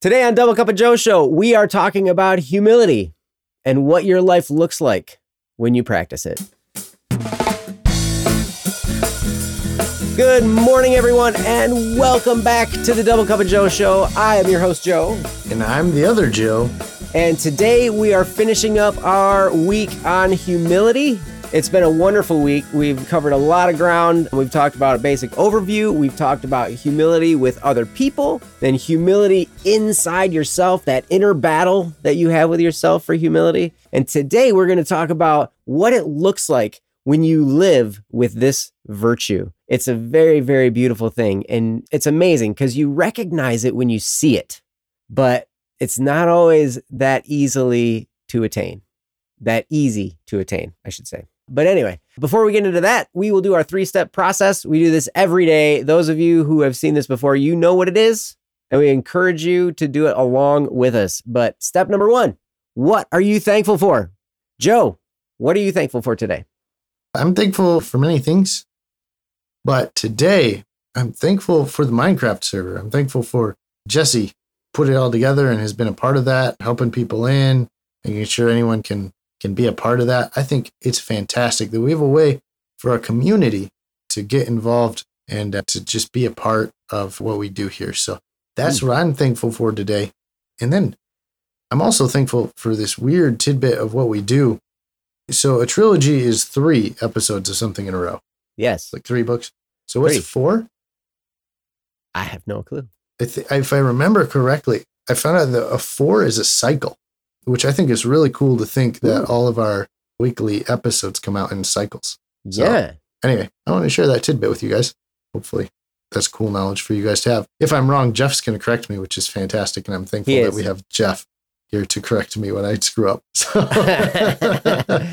Today on Double Cup of Joe Show, we are talking about humility and what your life looks like when you practice it. Good morning, everyone, and welcome back to the Double Cup of Joe Show. I am your host, Joe. And I'm the other Joe. And today we are finishing up our week on humility. It's been a wonderful week. We've covered a lot of ground. We've talked about a basic overview. We've talked about humility with other people, then humility inside yourself, that inner battle that you have with yourself for humility. And today we're going to talk about what it looks like when you live with this virtue. It's a very, very beautiful thing. And it's amazing because you recognize it when you see it, but it's not always that easily to attain. That easy to attain, I should say. But anyway, before we get into that, we will do our three step process. We do this every day. Those of you who have seen this before, you know what it is. And we encourage you to do it along with us. But step number one what are you thankful for? Joe, what are you thankful for today? I'm thankful for many things, but today I'm thankful for the Minecraft server. I'm thankful for Jesse put it all together and has been a part of that, helping people in, making sure anyone can can be a part of that. I think it's fantastic that we have a way for our community to get involved and uh, to just be a part of what we do here. So that's mm. what I'm thankful for today. And then I'm also thankful for this weird tidbit of what we do. So a trilogy is three episodes of something in a row. Yes. Like three books. So what's three. four? I have no clue. I th- if I remember correctly, I found out that a four is a cycle which I think is really cool to think that Ooh. all of our weekly episodes come out in cycles. So, yeah. Anyway, I want to share that tidbit with you guys. Hopefully, that's cool knowledge for you guys to have. If I'm wrong, Jeff's going to correct me, which is fantastic. And I'm thankful that we have Jeff here to correct me when I screw up. So.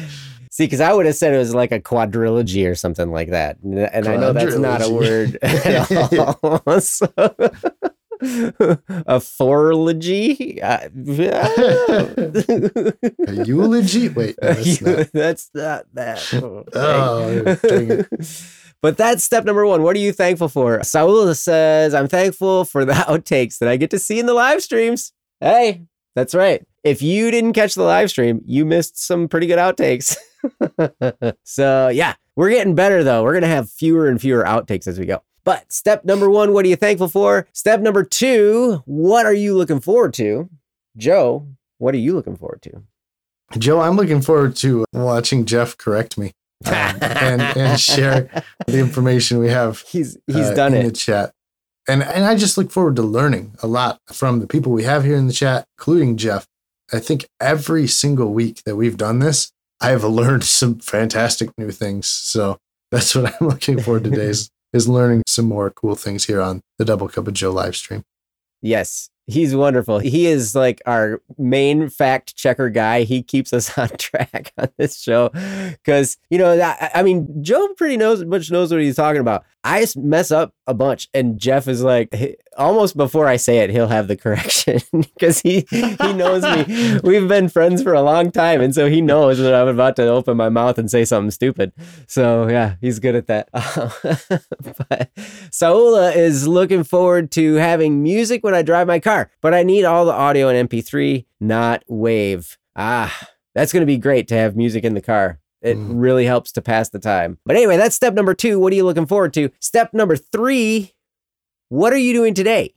See, because I would have said it was like a quadrilogy or something like that. And I know that's not a word at all. so a forology? Uh, a eulogy? Wait, no, that's, not. that's not that. Oh, but that's step number one. What are you thankful for? Saul says, I'm thankful for the outtakes that I get to see in the live streams. Hey, that's right. If you didn't catch the live stream, you missed some pretty good outtakes. so, yeah, we're getting better though. We're going to have fewer and fewer outtakes as we go. But step number one, what are you thankful for? Step number two, what are you looking forward to? Joe, what are you looking forward to? Joe, I'm looking forward to watching Jeff correct me um, and, and share the information we have. He's he's uh, done in it in the chat, and and I just look forward to learning a lot from the people we have here in the chat, including Jeff. I think every single week that we've done this, I have learned some fantastic new things. So that's what I'm looking forward to today's is learning some more cool things here on the Double Cup of Joe live stream. Yes, he's wonderful. He is like our main fact checker guy. He keeps us on track on this show because you know I, I, mean Joe pretty knows much knows what he's talking about. I mess up a bunch, and Jeff is like almost before I say it, he'll have the correction because he he knows me. We've been friends for a long time, and so he knows that I'm about to open my mouth and say something stupid. So yeah, he's good at that. but Saula is looking forward to having music when I drive my car, but I need all the audio in MP3, not WAV. Ah, that's going to be great to have music in the car. It mm. really helps to pass the time. But anyway, that's step number two. What are you looking forward to? Step number three What are you doing today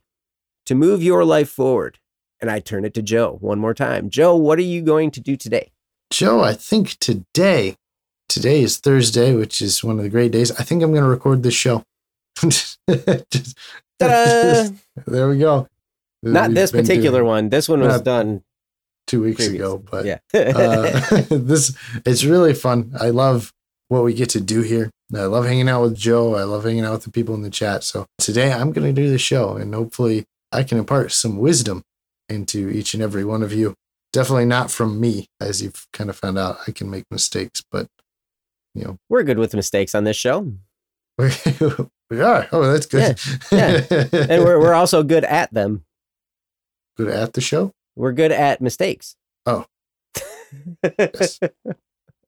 to move your life forward? And I turn it to Joe one more time. Joe, what are you going to do today? Joe, I think today, today is Thursday, which is one of the great days. I think I'm going to record this show. just, just, there we go. Not this particular doing, one. This one was done two weeks previous. ago. But yeah, uh, this it's really fun. I love what we get to do here. I love hanging out with Joe. I love hanging out with the people in the chat. So today I'm going to do the show, and hopefully I can impart some wisdom into each and every one of you. Definitely not from me, as you've kind of found out. I can make mistakes, but you know, we're good with mistakes on this show. we are. Oh, that's good. Yeah, yeah. and we're we're also good at them. Good at the show. We're good at mistakes. Oh. yes.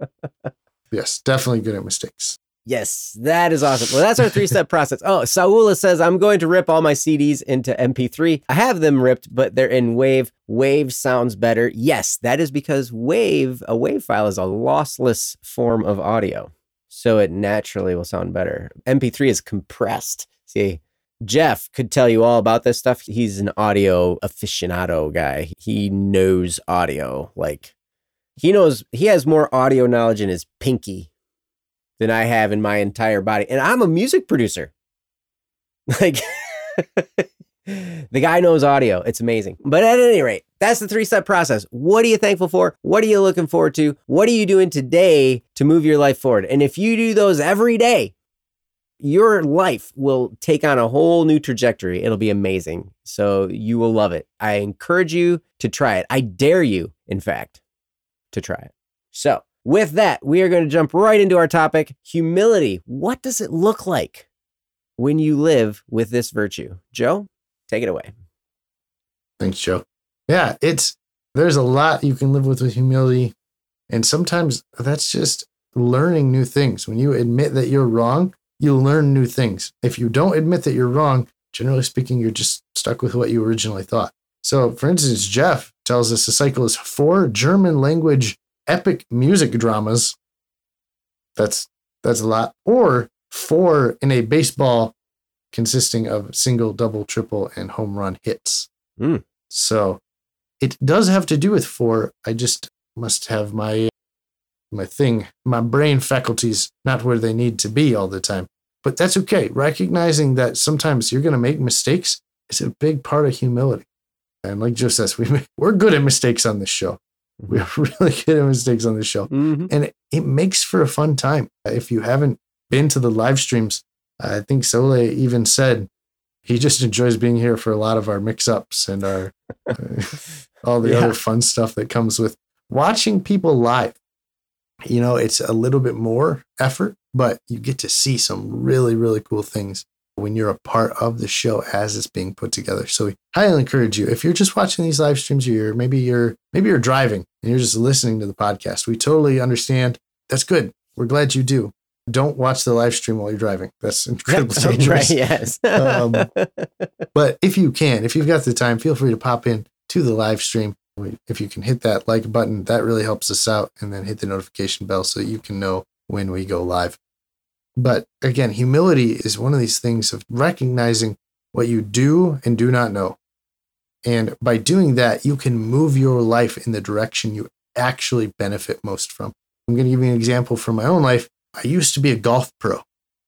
yes, definitely good at mistakes. Yes, that is awesome. Well, that's our three step process. Oh, Saula says, I'm going to rip all my CDs into MP3. I have them ripped, but they're in WAV. WAV sounds better. Yes, that is because WAV, a WAV file, is a lossless form of audio. So it naturally will sound better. MP3 is compressed. See, Jeff could tell you all about this stuff. He's an audio aficionado guy. He knows audio. Like, he knows, he has more audio knowledge in his pinky than I have in my entire body. And I'm a music producer. Like the guy knows audio. It's amazing. But at any rate, that's the three step process. What are you thankful for? What are you looking forward to? What are you doing today to move your life forward? And if you do those every day, your life will take on a whole new trajectory. It'll be amazing. So you will love it. I encourage you to try it. I dare you, in fact, to try it. So, with that, we are going to jump right into our topic humility. What does it look like when you live with this virtue? Joe, take it away. Thanks, Joe. Yeah, it's there's a lot you can live with with humility. And sometimes that's just learning new things. When you admit that you're wrong, you learn new things. If you don't admit that you're wrong, generally speaking, you're just stuck with what you originally thought. So, for instance, Jeff tells us the cycle is four German language epic music dramas. That's that's a lot. Or four in a baseball consisting of single, double, triple, and home run hits. Mm. So it does have to do with four. I just must have my my thing, my brain faculties not where they need to be all the time. But that's okay. Recognizing that sometimes you're going to make mistakes is a big part of humility. And like Joe says, we we're good at mistakes on this show. We are really good at mistakes on this show. Mm-hmm. And it, it makes for a fun time. If you haven't been to the live streams, I think Sole even said he just enjoys being here for a lot of our mix ups and our all the Yeah. other fun stuff that comes with watching people live. You know, it's a little bit more effort, but you get to see some really, really cool things when you're a part of the show as it's being put together. So we highly encourage you. If you're just watching these live streams, or you're maybe you're maybe you're driving and you're just listening to the podcast. We totally understand. That's good. We're glad you do. Don't watch the live stream while you're driving. That's incredibly dangerous. right, yes. Um, But if you can, if you've got the time, feel free to pop in to the live stream. If you can hit that like button, that really helps us out. And then hit the notification bell so you can know when we go live. But again, humility is one of these things of recognizing what you do and do not know. And by doing that, you can move your life in the direction you actually benefit most from. I'm going to give you an example from my own life. I used to be a golf pro,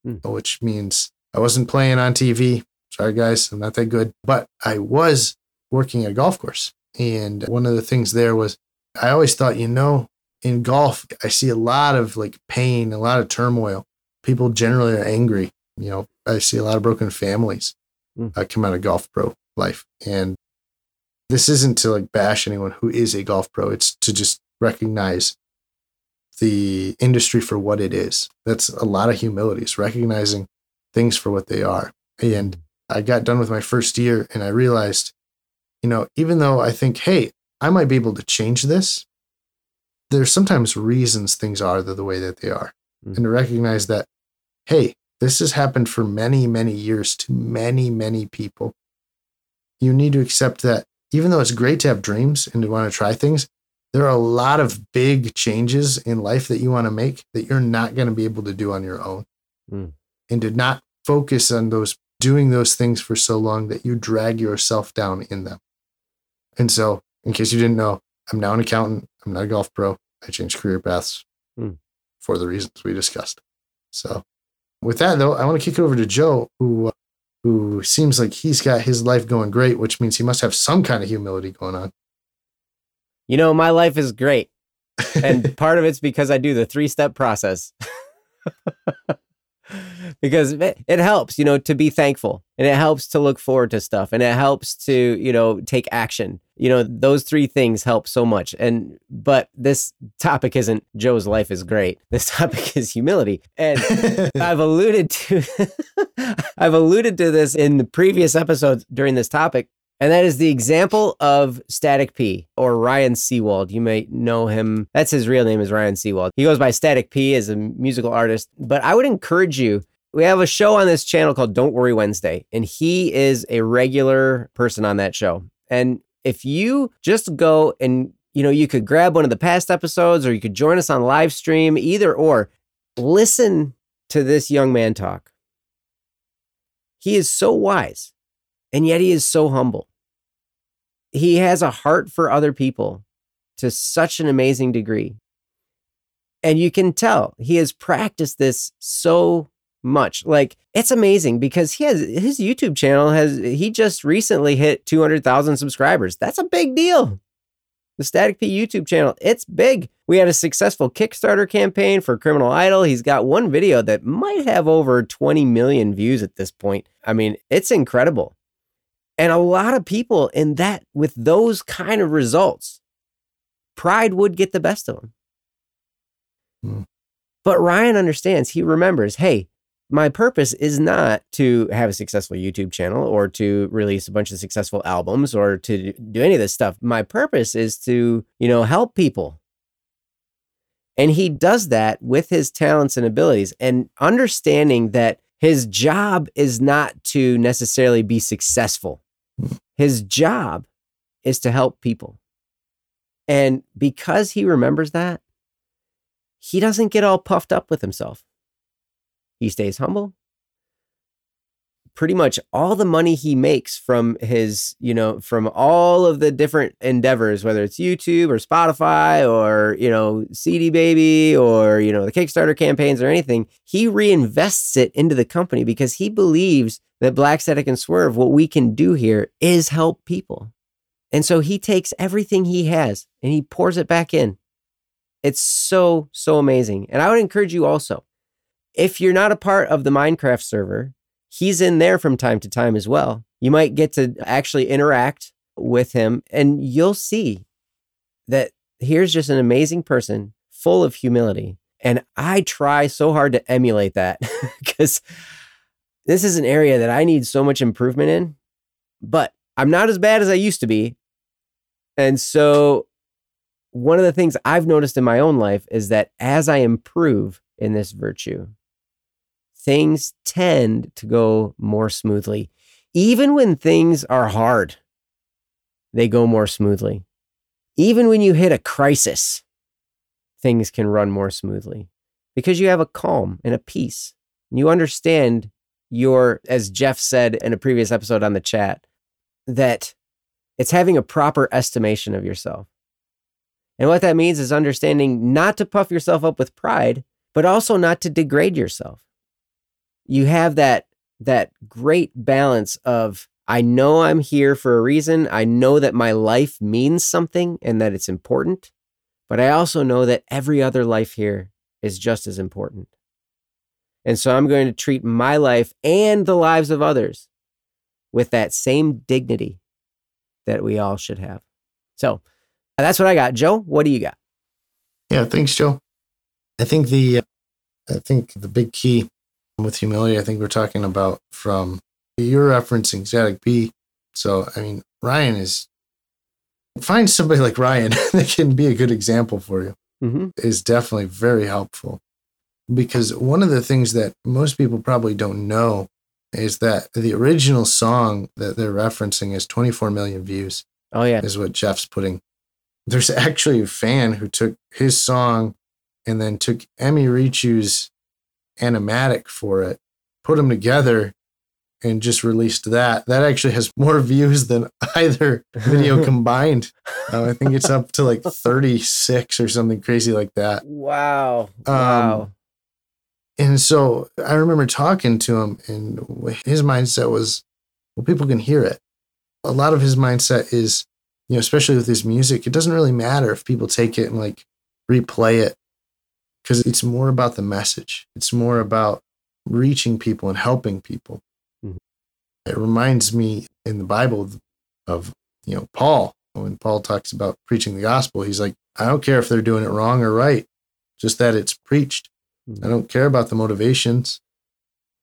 Hmm. which means I wasn't playing on TV. Sorry, guys, I'm not that good. But I was working at a golf course. And one of the things there was I always thought, you know, in golf, I see a lot of like pain, a lot of turmoil. People generally are angry. You know, I see a lot of broken families Hmm. uh, come out of golf pro life. And this isn't to like bash anyone who is a golf pro, it's to just recognize the industry for what it is. That's a lot of humility, is recognizing things for what they are. And I got done with my first year and I realized, you know, even though I think, hey, I might be able to change this, there's sometimes reasons things are the, way that they are. Mhm. And to recognize that, hey, this has happened for many, many years to many, many people. You need to accept that even though it's great to have dreams and to want to try things, there are a lot of big changes in life that you want to make that you're not going to be able to do on your own. Mm. And to not focus on those doing those things for so long that you drag yourself down in them. And so, in case you didn't know, I'm now an accountant. I'm not a golf pro. I changed career paths Mm. for the reasons we discussed. So, with that though, I want to kick it over to Joe, who uh, who seems like he's got his life going great, which means he must have some kind of humility going on. you know, my life is great. And part of it's because I do the three step process. because it, helps, you know, to be thankful and it helps to look forward to stuff and it helps to, you know, take action. You know, those three things help so much. And, but this topic isn't Joe's life is great. This topic is humility. And I've alluded to I've alluded to this in the previous episodes during this topic. And that is the example of Static P or Ryan Seewald. You may know him. That's his real name is Ryan Seewald. He goes by Static P as a musical artist. But I would encourage you. We have a show on this channel called Don't Worry Wednesday, and he is a regular person on that show. And if you just go and you know, you could grab one of the past episodes or you could join us on live stream, either or. Listen to this young man talk. He is so wise, and yet he is so humble. He has a heart for other people to such an amazing degree. And you can tell he has practiced this so much. Like it's amazing because he has his YouTube channel has he just recently hit 200,000 subscribers. That's a big deal the Static P YouTube channel. It's big. We had a successful Kickstarter campaign for Criminal Idol. He's got one video that might have over 20 million views at this point. I mean, it's incredible. And a lot of people in that, with those kind of results, pride would get the best of them. Hmm. But Ryan understands, he remembers, hey, my purpose is not to have a successful YouTube channel or to release a bunch of successful albums or to do any of this stuff. My purpose is to, you know, help people. And he does that with his talents and abilities and understanding that his job is not to necessarily be successful. His job is to help people. And because he remembers that, he doesn't get all puffed up with himself. He stays humble. Pretty much all the money he makes from his, you know, from all of the different endeavors, whether it's YouTube or Spotify or, you know, CD Baby or, you know, the Kickstarter campaigns or anything, he reinvests it into the company because he believes that Black Static and Swerve, what we can do here is help people. And so he takes everything he has and he pours it back in. It's so, so amazing. And I would encourage you also if you're not a part of the Minecraft server, he's in there from time to time as well. You might get to actually interact with him, and you'll see that here's just an amazing person full of humility. And I try so hard to emulate that because this is an area that I need so much improvement in, but I'm not as bad as I used to be. And so, one of the things I've noticed in my own life is that as I improve in this virtue, things tend to go more smoothly. Even when things are hard, they go more smoothly. Even when you hit a crisis, things can run more smoothly because you have a calm and a peace. You understand your, as Jeff said in a previous episode on the chat, that it's having a proper estimation of yourself. And what that means is understanding not to puff yourself up with pride, but also not to degrade yourself you have that that great balance of I know I'm here for a reason. I know that my life means something and that it's important, but I also know that every other life here is just as important. And so I'm going to treat my life and the lives of others with that same dignity that we all should have. So that's what I got. Joe, what do you got? Yeah, thanks, Joe. I think the uh, I think the big key with humility, I think we're talking about from you're referencing Static P. So, I mean, Ryan is find somebody like Ryan that can be a good example for you mm-hmm. is definitely very helpful. Because one of the things that most people probably don't know is that the original song that they're referencing is 24 million views. Oh, yeah. Is what Jeff's putting. There's actually a fan who took his song and then took Emmy Richu's animatic for it, put them together, and just released that. That actually has more views than either video combined. Uh, I think it's up to like 36 or something crazy like that. Wow. Wow. Um, and so I remember talking to him, and his mindset was, well, people can hear it. A lot of his mindset is, you know, especially with his music, it doesn't really matter if people take it and like replay it because it's more about the message. It's more about reaching people and helping people. Mm-hmm. It reminds me in the Bible of, you know, Paul. When Paul talks about preaching the gospel, he's like, I don't care if they're doing it wrong or right, just that it's preached. Mm-hmm. I don't care about the motivations.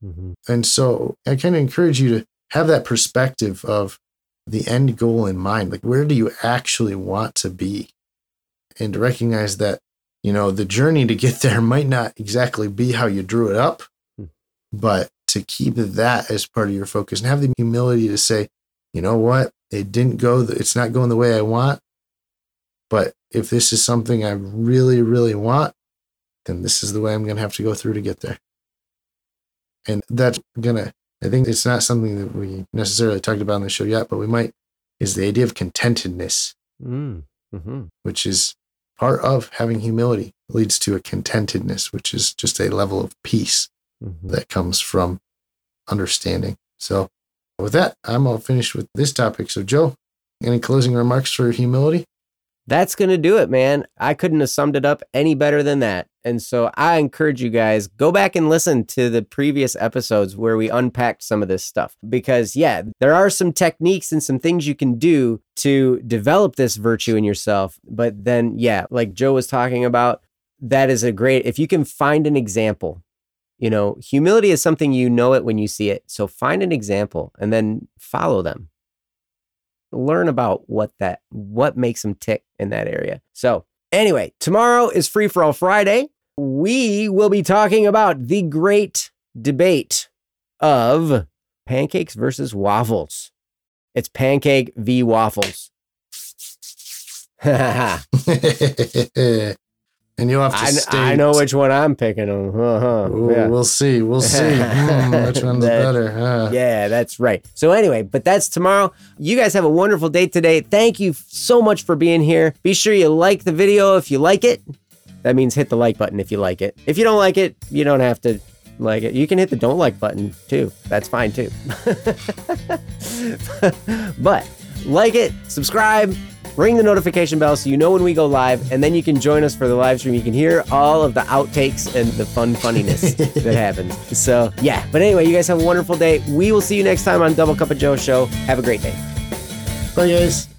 Mm-hmm. And so I kind of encourage you to have that perspective of the end goal in mind. Like, where do you actually want to be? And to recognize that, you know, the journey to get there might not exactly be how you drew it up, Hmm. but to keep that as part of your focus and have the humility to say, you know what, it didn't go, it's not going the way I want. But if this is something I really, really want, then this is the way I'm going to have to go through to get there. And that's going to, I think it's not something that we necessarily talked about on the show yet, but we might, is the idea of contentedness, Mm. hmm which is part of having humility, leads to a contentedness, which is just a level of peace hmm that comes from understanding. So, with that, I'm all finished with this topic. So, Joe, any closing remarks for humility? That's going to do it, man. I couldn't have summed it up any better than that. And so I encourage you guys go back and listen to the previous episodes where we unpacked some of this stuff because yeah, there are some techniques and some things you can do to develop this virtue in yourself. But then yeah, like Joe was talking about, that is a great if you can find an example. You know, humility is something you know it when you see it. So find an example and then follow them learn about what that what makes them tick in that area. So, anyway, tomorrow is free for all Friday. We will be talking about the great debate of pancakes versus waffles. It's pancake v waffles. I, and you'll have to kn- stay. I know which one I'm picking. Uh-huh. Ooh, Yeah. We'll see. We'll see. Hmm, which one's That- better? Huh? Yeah, that's right. So, anyway, but that's tomorrow. You guys have a wonderful day today. Thank you so much for being here. Be sure you like the video if you like it. That means hit the like button if you like it. If you don't like it, you don't have to like it. You can hit the don't like button too. That's fine too. but like it, subscribe, ring the notification bell so you know when we go live, and then you can join us for the live stream. You can hear all of the outtakes and the fun funniness that happens. So, yeah. But anyway, you guys have a wonderful day. We will see you next time on Double Cup of Joe Show. Have a great day. Bye, guys.